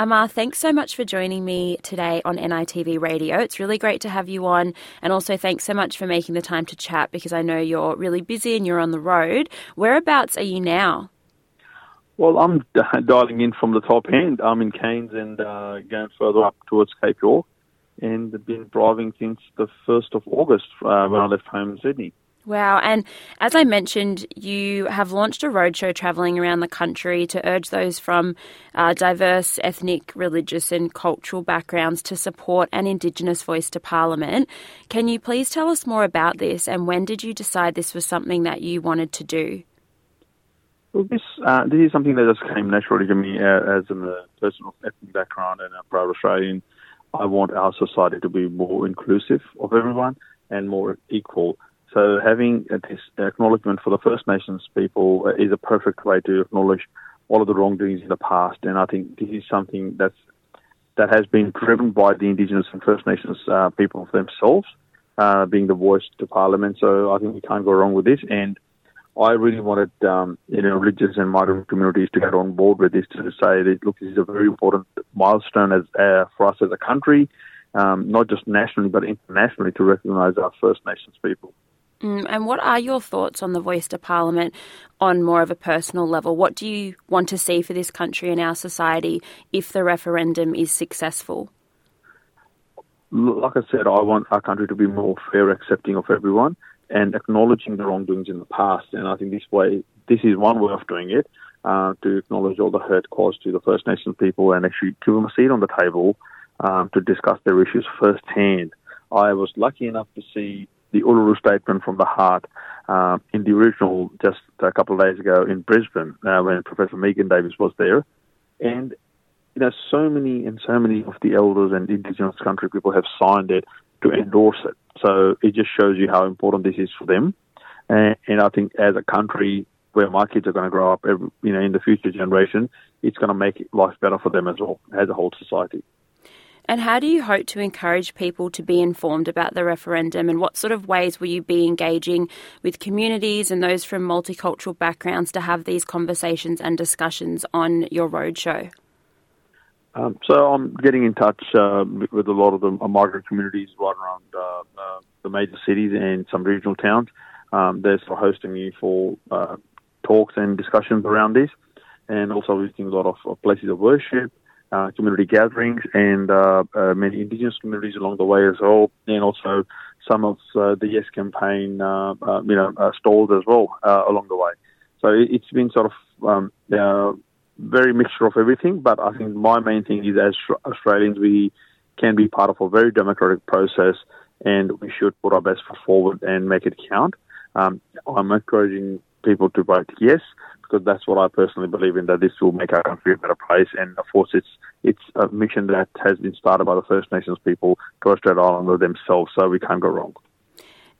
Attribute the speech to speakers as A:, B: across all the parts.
A: Amar, thanks so much for joining me today on NITV Radio. It's really great to have you on, and also thanks so much for making the time to chat because I know you're really busy and you're on the road. Whereabouts are you now?
B: Well, I'm dialing in from the top end. I'm in Cairns and uh, going further up towards Cape York, and been driving since the 1st of August uh, when I left home in Sydney.
A: Wow. And as I mentioned, you have launched a roadshow travelling around the country to urge those from uh, diverse ethnic, religious, and cultural backgrounds to support an Indigenous voice to Parliament. Can you please tell us more about this and when did you decide this was something that you wanted to do?
B: Well, this uh, this is something that just came naturally to me uh, as a person of ethnic background and a proud Australian. I want our society to be more inclusive of everyone and more equal. So having this acknowledgement for the First Nations people is a perfect way to acknowledge all of the wrongdoings in the past. And I think this is something that's that has been driven by the Indigenous and First Nations uh, people themselves, uh, being the voice to Parliament. So I think we can't go wrong with this. And I really wanted, um, you know, religious and migrant communities to get on board with this to say that look, this is a very important milestone as uh, for us as a country, um, not just nationally but internationally, to recognise our First Nations people.
A: Mm, and what are your thoughts on the voice to Parliament on more of a personal level? What do you want to see for this country and our society if the referendum is successful?
B: Like I said, I want our country to be more fair, accepting of everyone, and acknowledging the wrongdoings in the past. And I think this way, this is one way of doing it, uh, to acknowledge all the hurt caused to the First Nations people and actually give them a seat on the table um, to discuss their issues firsthand. I was lucky enough to see the Uluru Statement from the Heart uh, in the original just a couple of days ago in Brisbane uh, when Professor Megan Davis was there. And, you know, so many and so many of the elders and Indigenous country people have signed it to endorse it. So it just shows you how important this is for them. And, and I think as a country where my kids are going to grow up, every, you know, in the future generation, it's going to make life better for them as well, as a whole society.
A: And how do you hope to encourage people to be informed about the referendum and what sort of ways will you be engaging with communities and those from multicultural backgrounds to have these conversations and discussions on your roadshow?
B: Um, so I'm getting in touch uh, with a lot of the migrant communities right around uh, uh, the major cities and some regional towns. Um, they're sort of hosting me for uh, talks and discussions around this, and also visiting a lot of places of worship uh, community gatherings and uh, uh, many indigenous communities along the way as well, and also some of uh, the Yes campaign, uh, uh, you know, stalls as well along the way. So it, has been sort of um, very mixture of everything. But I think my main thing is as Australians, we can be part of a very democratic process, and we should put our best foot forward and make it count. Um, I'm encouraging people to vote yes, because that's what I personally believe in, that this will make our country a better place. And of course, it's it's a mission that has been started by the First Nations people, Torres Strait Islander themselves, so we can't go wrong.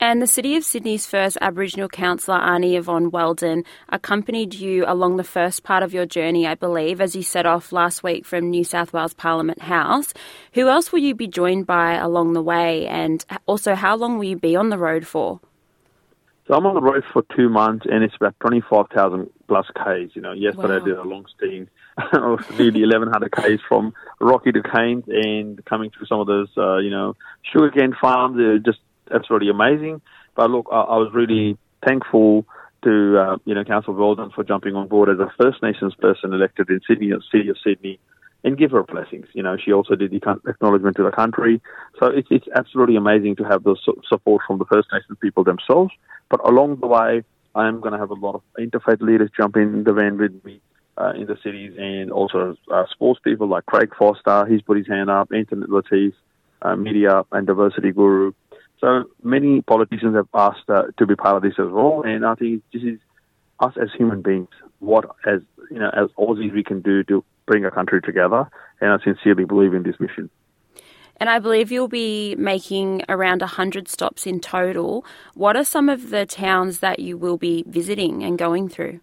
A: And the City of Sydney's first Aboriginal councillor, Arnie Yvonne Weldon, accompanied you along the first part of your journey, I believe, as you set off last week from New South Wales Parliament House. Who else will you be joined by along the way? And also, how long will you be on the road for?
B: So I'm on the road for two months, and it's about 25,000 plus Ks. You know, yesterday wow. I did a long stint of nearly 1,100 Ks from Rocky to Cairns, and coming through some of those, uh, you know, sugarcane farms. They're just absolutely amazing. But look, I, I was really thankful to, uh, you know, Council Weldon for jumping on board as a First Nations person elected in Sydney, City of Sydney, and give her blessings. You know, she also did the acknowledgement to the country. So it's, it's absolutely amazing to have the support from the First Nations people themselves. But along the way, I am going to have a lot of interfaith leaders jump in the van with me uh, in the cities and also uh, sports people like Craig Foster. He's put his hand up, Antoinette Lattouf, uh, media and diversity guru. So many politicians have asked uh, to be part of this as well. And I think this is us as human beings, what as you know, as Aussies we can do to bring a country together. And I sincerely believe in this mission.
A: And I believe you'll be making around 100 stops in total. What are some of the towns that you will be visiting and going through?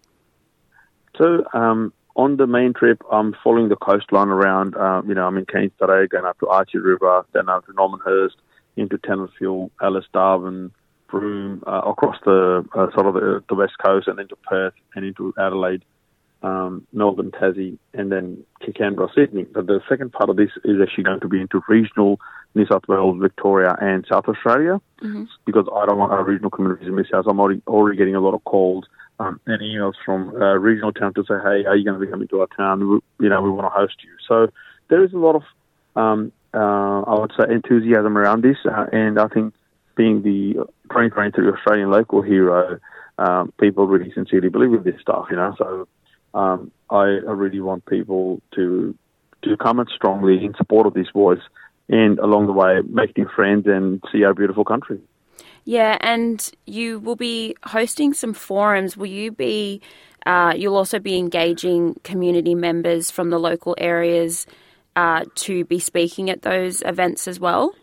B: So, um, on the main trip, I'm following the coastline around. Um, you know, I'm in Cairns today, going up to Archer River, then up to Normanhurst, into Tennantfield, Alice Darwin, Broome, uh, across the uh, sort of the, the, west coast, and into Perth and into Adelaide. Um, Melbourne, Tassie, and then Canberra, Sydney. But the second part of this is actually going to be into regional New South Wales, Victoria, and South Australia, mm-hmm. because I don't want our regional communities to miss out. I'm already, already getting a lot of calls um, and emails from uh, regional towns to say, "Hey, are you going to be coming to our town? We, you know, we want to host you." So there is a lot of, um, uh, I would say, enthusiasm around this, uh, and I think being the 2023 Australian local hero, um, people really sincerely believe in this stuff. You know, so um, I, I really want people to to come in strongly in support of this voice and along the way make new friends and see our beautiful country.
A: Yeah, and you will be hosting some forums. Will you be? Uh, you'll also be engaging community members from the local areas uh, to be speaking at those events as well.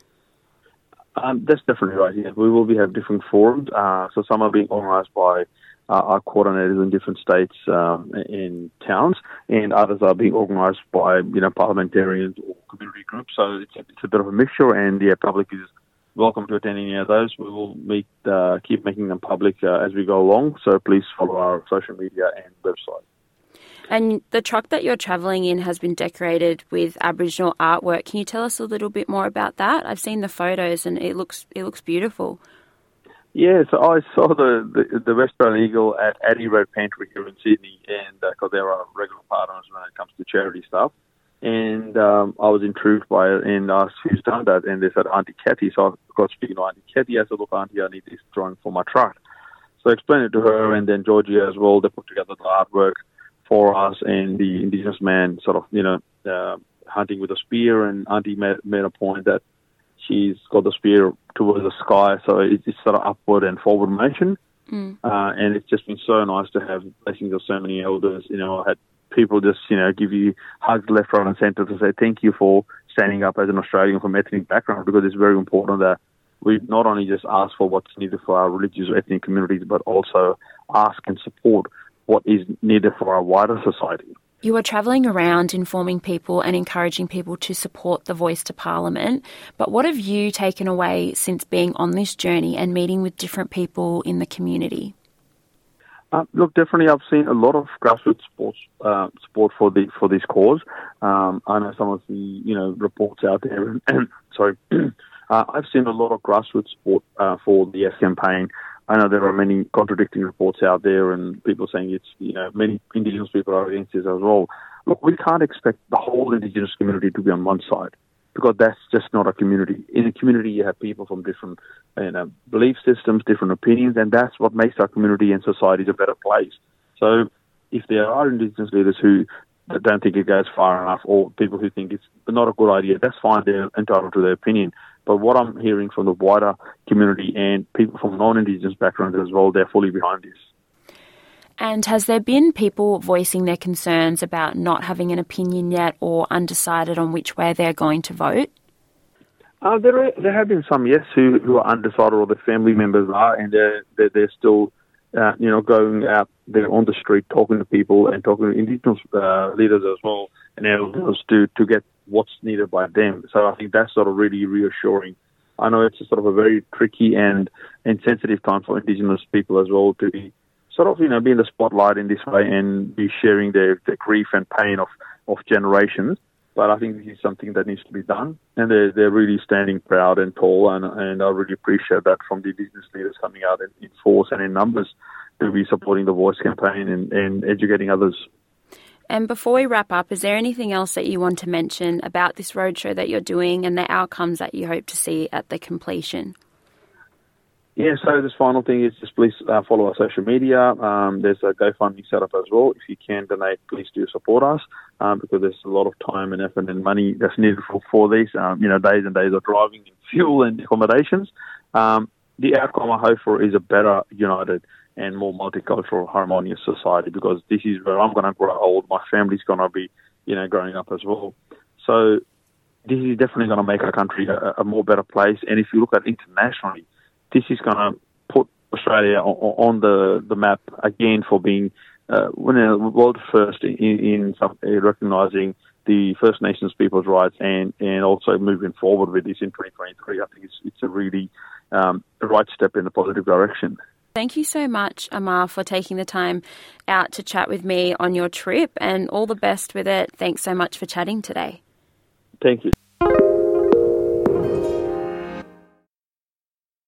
B: Um, that's definitely right. Yeah, we will be have different forums. Uh, so some are being organised by uh, our coordinators in different states um, in towns, and others are being organised by you know parliamentarians or community groups. So it's a, it's a bit of a mixture, and the public is welcome to attend any of those. We will meet, uh, keep making them public uh, as we go along. So please follow our social media and website.
A: And the truck that you're travelling in has been decorated with Aboriginal artwork. Can you tell us a little bit more about that? I've seen the photos and it looks it looks beautiful.
B: Yeah, so I saw the, the, the Western Eagle at Addy Red Pantry here in Sydney, and because uh, they're our regular partners when it comes to charity stuff, and um, I was intrigued by it and asked who's done that, and they said Auntie Kathy. So I got speaking to Auntie Kathy. I said, look, Auntie, I need this drawing for my truck. So I explained it to her, and then Georgia as well. They put together the artwork for us, and the Indigenous man sort of, you know, uh, hunting with a spear, and Auntie made, made a point that she's got the spear towards the sky, so it's sort of upward and forward motion. Mm. Uh, and it's just been so nice to have blessings of so many elders. You know, I had people just, you know, give you hugs left, right, and centre to say thank you for standing up as an Australian from ethnic background because it's very important that we not only just ask for what's needed for our religious or ethnic communities, but also ask and support what is needed for our wider society.
A: You are travelling around informing people and encouraging people to support the voice to Parliament. But what have you taken away since being on this journey and meeting with different people in the community?
B: Uh, look, definitely, I've seen a lot of grassroots uh, support for the for this cause. Um, I know some of the you know reports out there, and, sorry, uh, I've seen a lot of grassroots support uh, for the Yes campaign. I know there are many contradicting reports out there and people saying it's, you know, many Indigenous people are against this as well. Look, we can't expect the whole Indigenous community to be on one side because that's just not a community. In a community, you have people from different you know, belief systems, different opinions, and that's what makes our community and society a better place. So if there are Indigenous leaders who don't think it goes far enough or people who think it's not a good idea, that's fine. They're entitled to their opinion. But what I'm hearing from the wider community and people from non-Indigenous backgrounds as well, they're fully behind this.
A: And has there been people voicing their concerns about not having an opinion yet or undecided on which way they're going to vote?
B: Uh, there, are, there have been some, yes, who, who are undecided or their family members are, and they're, they're, they're still, uh, you know, going out there on the street talking to people and talking to Indigenous uh, leaders as well and elders to, to get what's needed by them. So I think that's sort of really reassuring. I know it's sort of a very tricky and, and sensitive time for Indigenous people as well to be sort of, you know, be in the spotlight in this way and be sharing their, their grief and pain of, of generations. But I think this is something that needs to be done, and they're, they're really standing proud and tall, and, and I really appreciate that from the Indigenous leaders coming out in, in force and in numbers to be supporting the Voice campaign and, and educating others.
A: And before we wrap up, is there anything else that you want to mention about this roadshow that you're doing and the outcomes that you hope to see at the completion?
B: Yeah, so this final thing is just please uh, follow our social media. Um, there's a GoFundMe set up as well. If you can donate, please do support us um, because there's a lot of time and effort and money that's needed for, for these, um, you know, days and days of driving and fuel and accommodations. Um, the outcome I hope for is a better united and more multicultural, harmonious society because this is where I'm going to grow old. My family's going to be, you know, growing up as well. So this is definitely going to make our country a, a more better place. And if you look at internationally, this is going to put Australia on, on the, the map again for being uh, world first in, in some, uh, recognising the First Nations people's rights and, and also moving forward with this in 2023. I think it's, it's a really um, the right step in a positive direction.
A: thank you so much, Amar, for taking the time out to chat with me on your trip and all the best with it. Thanks so much for chatting today.
B: Thank you.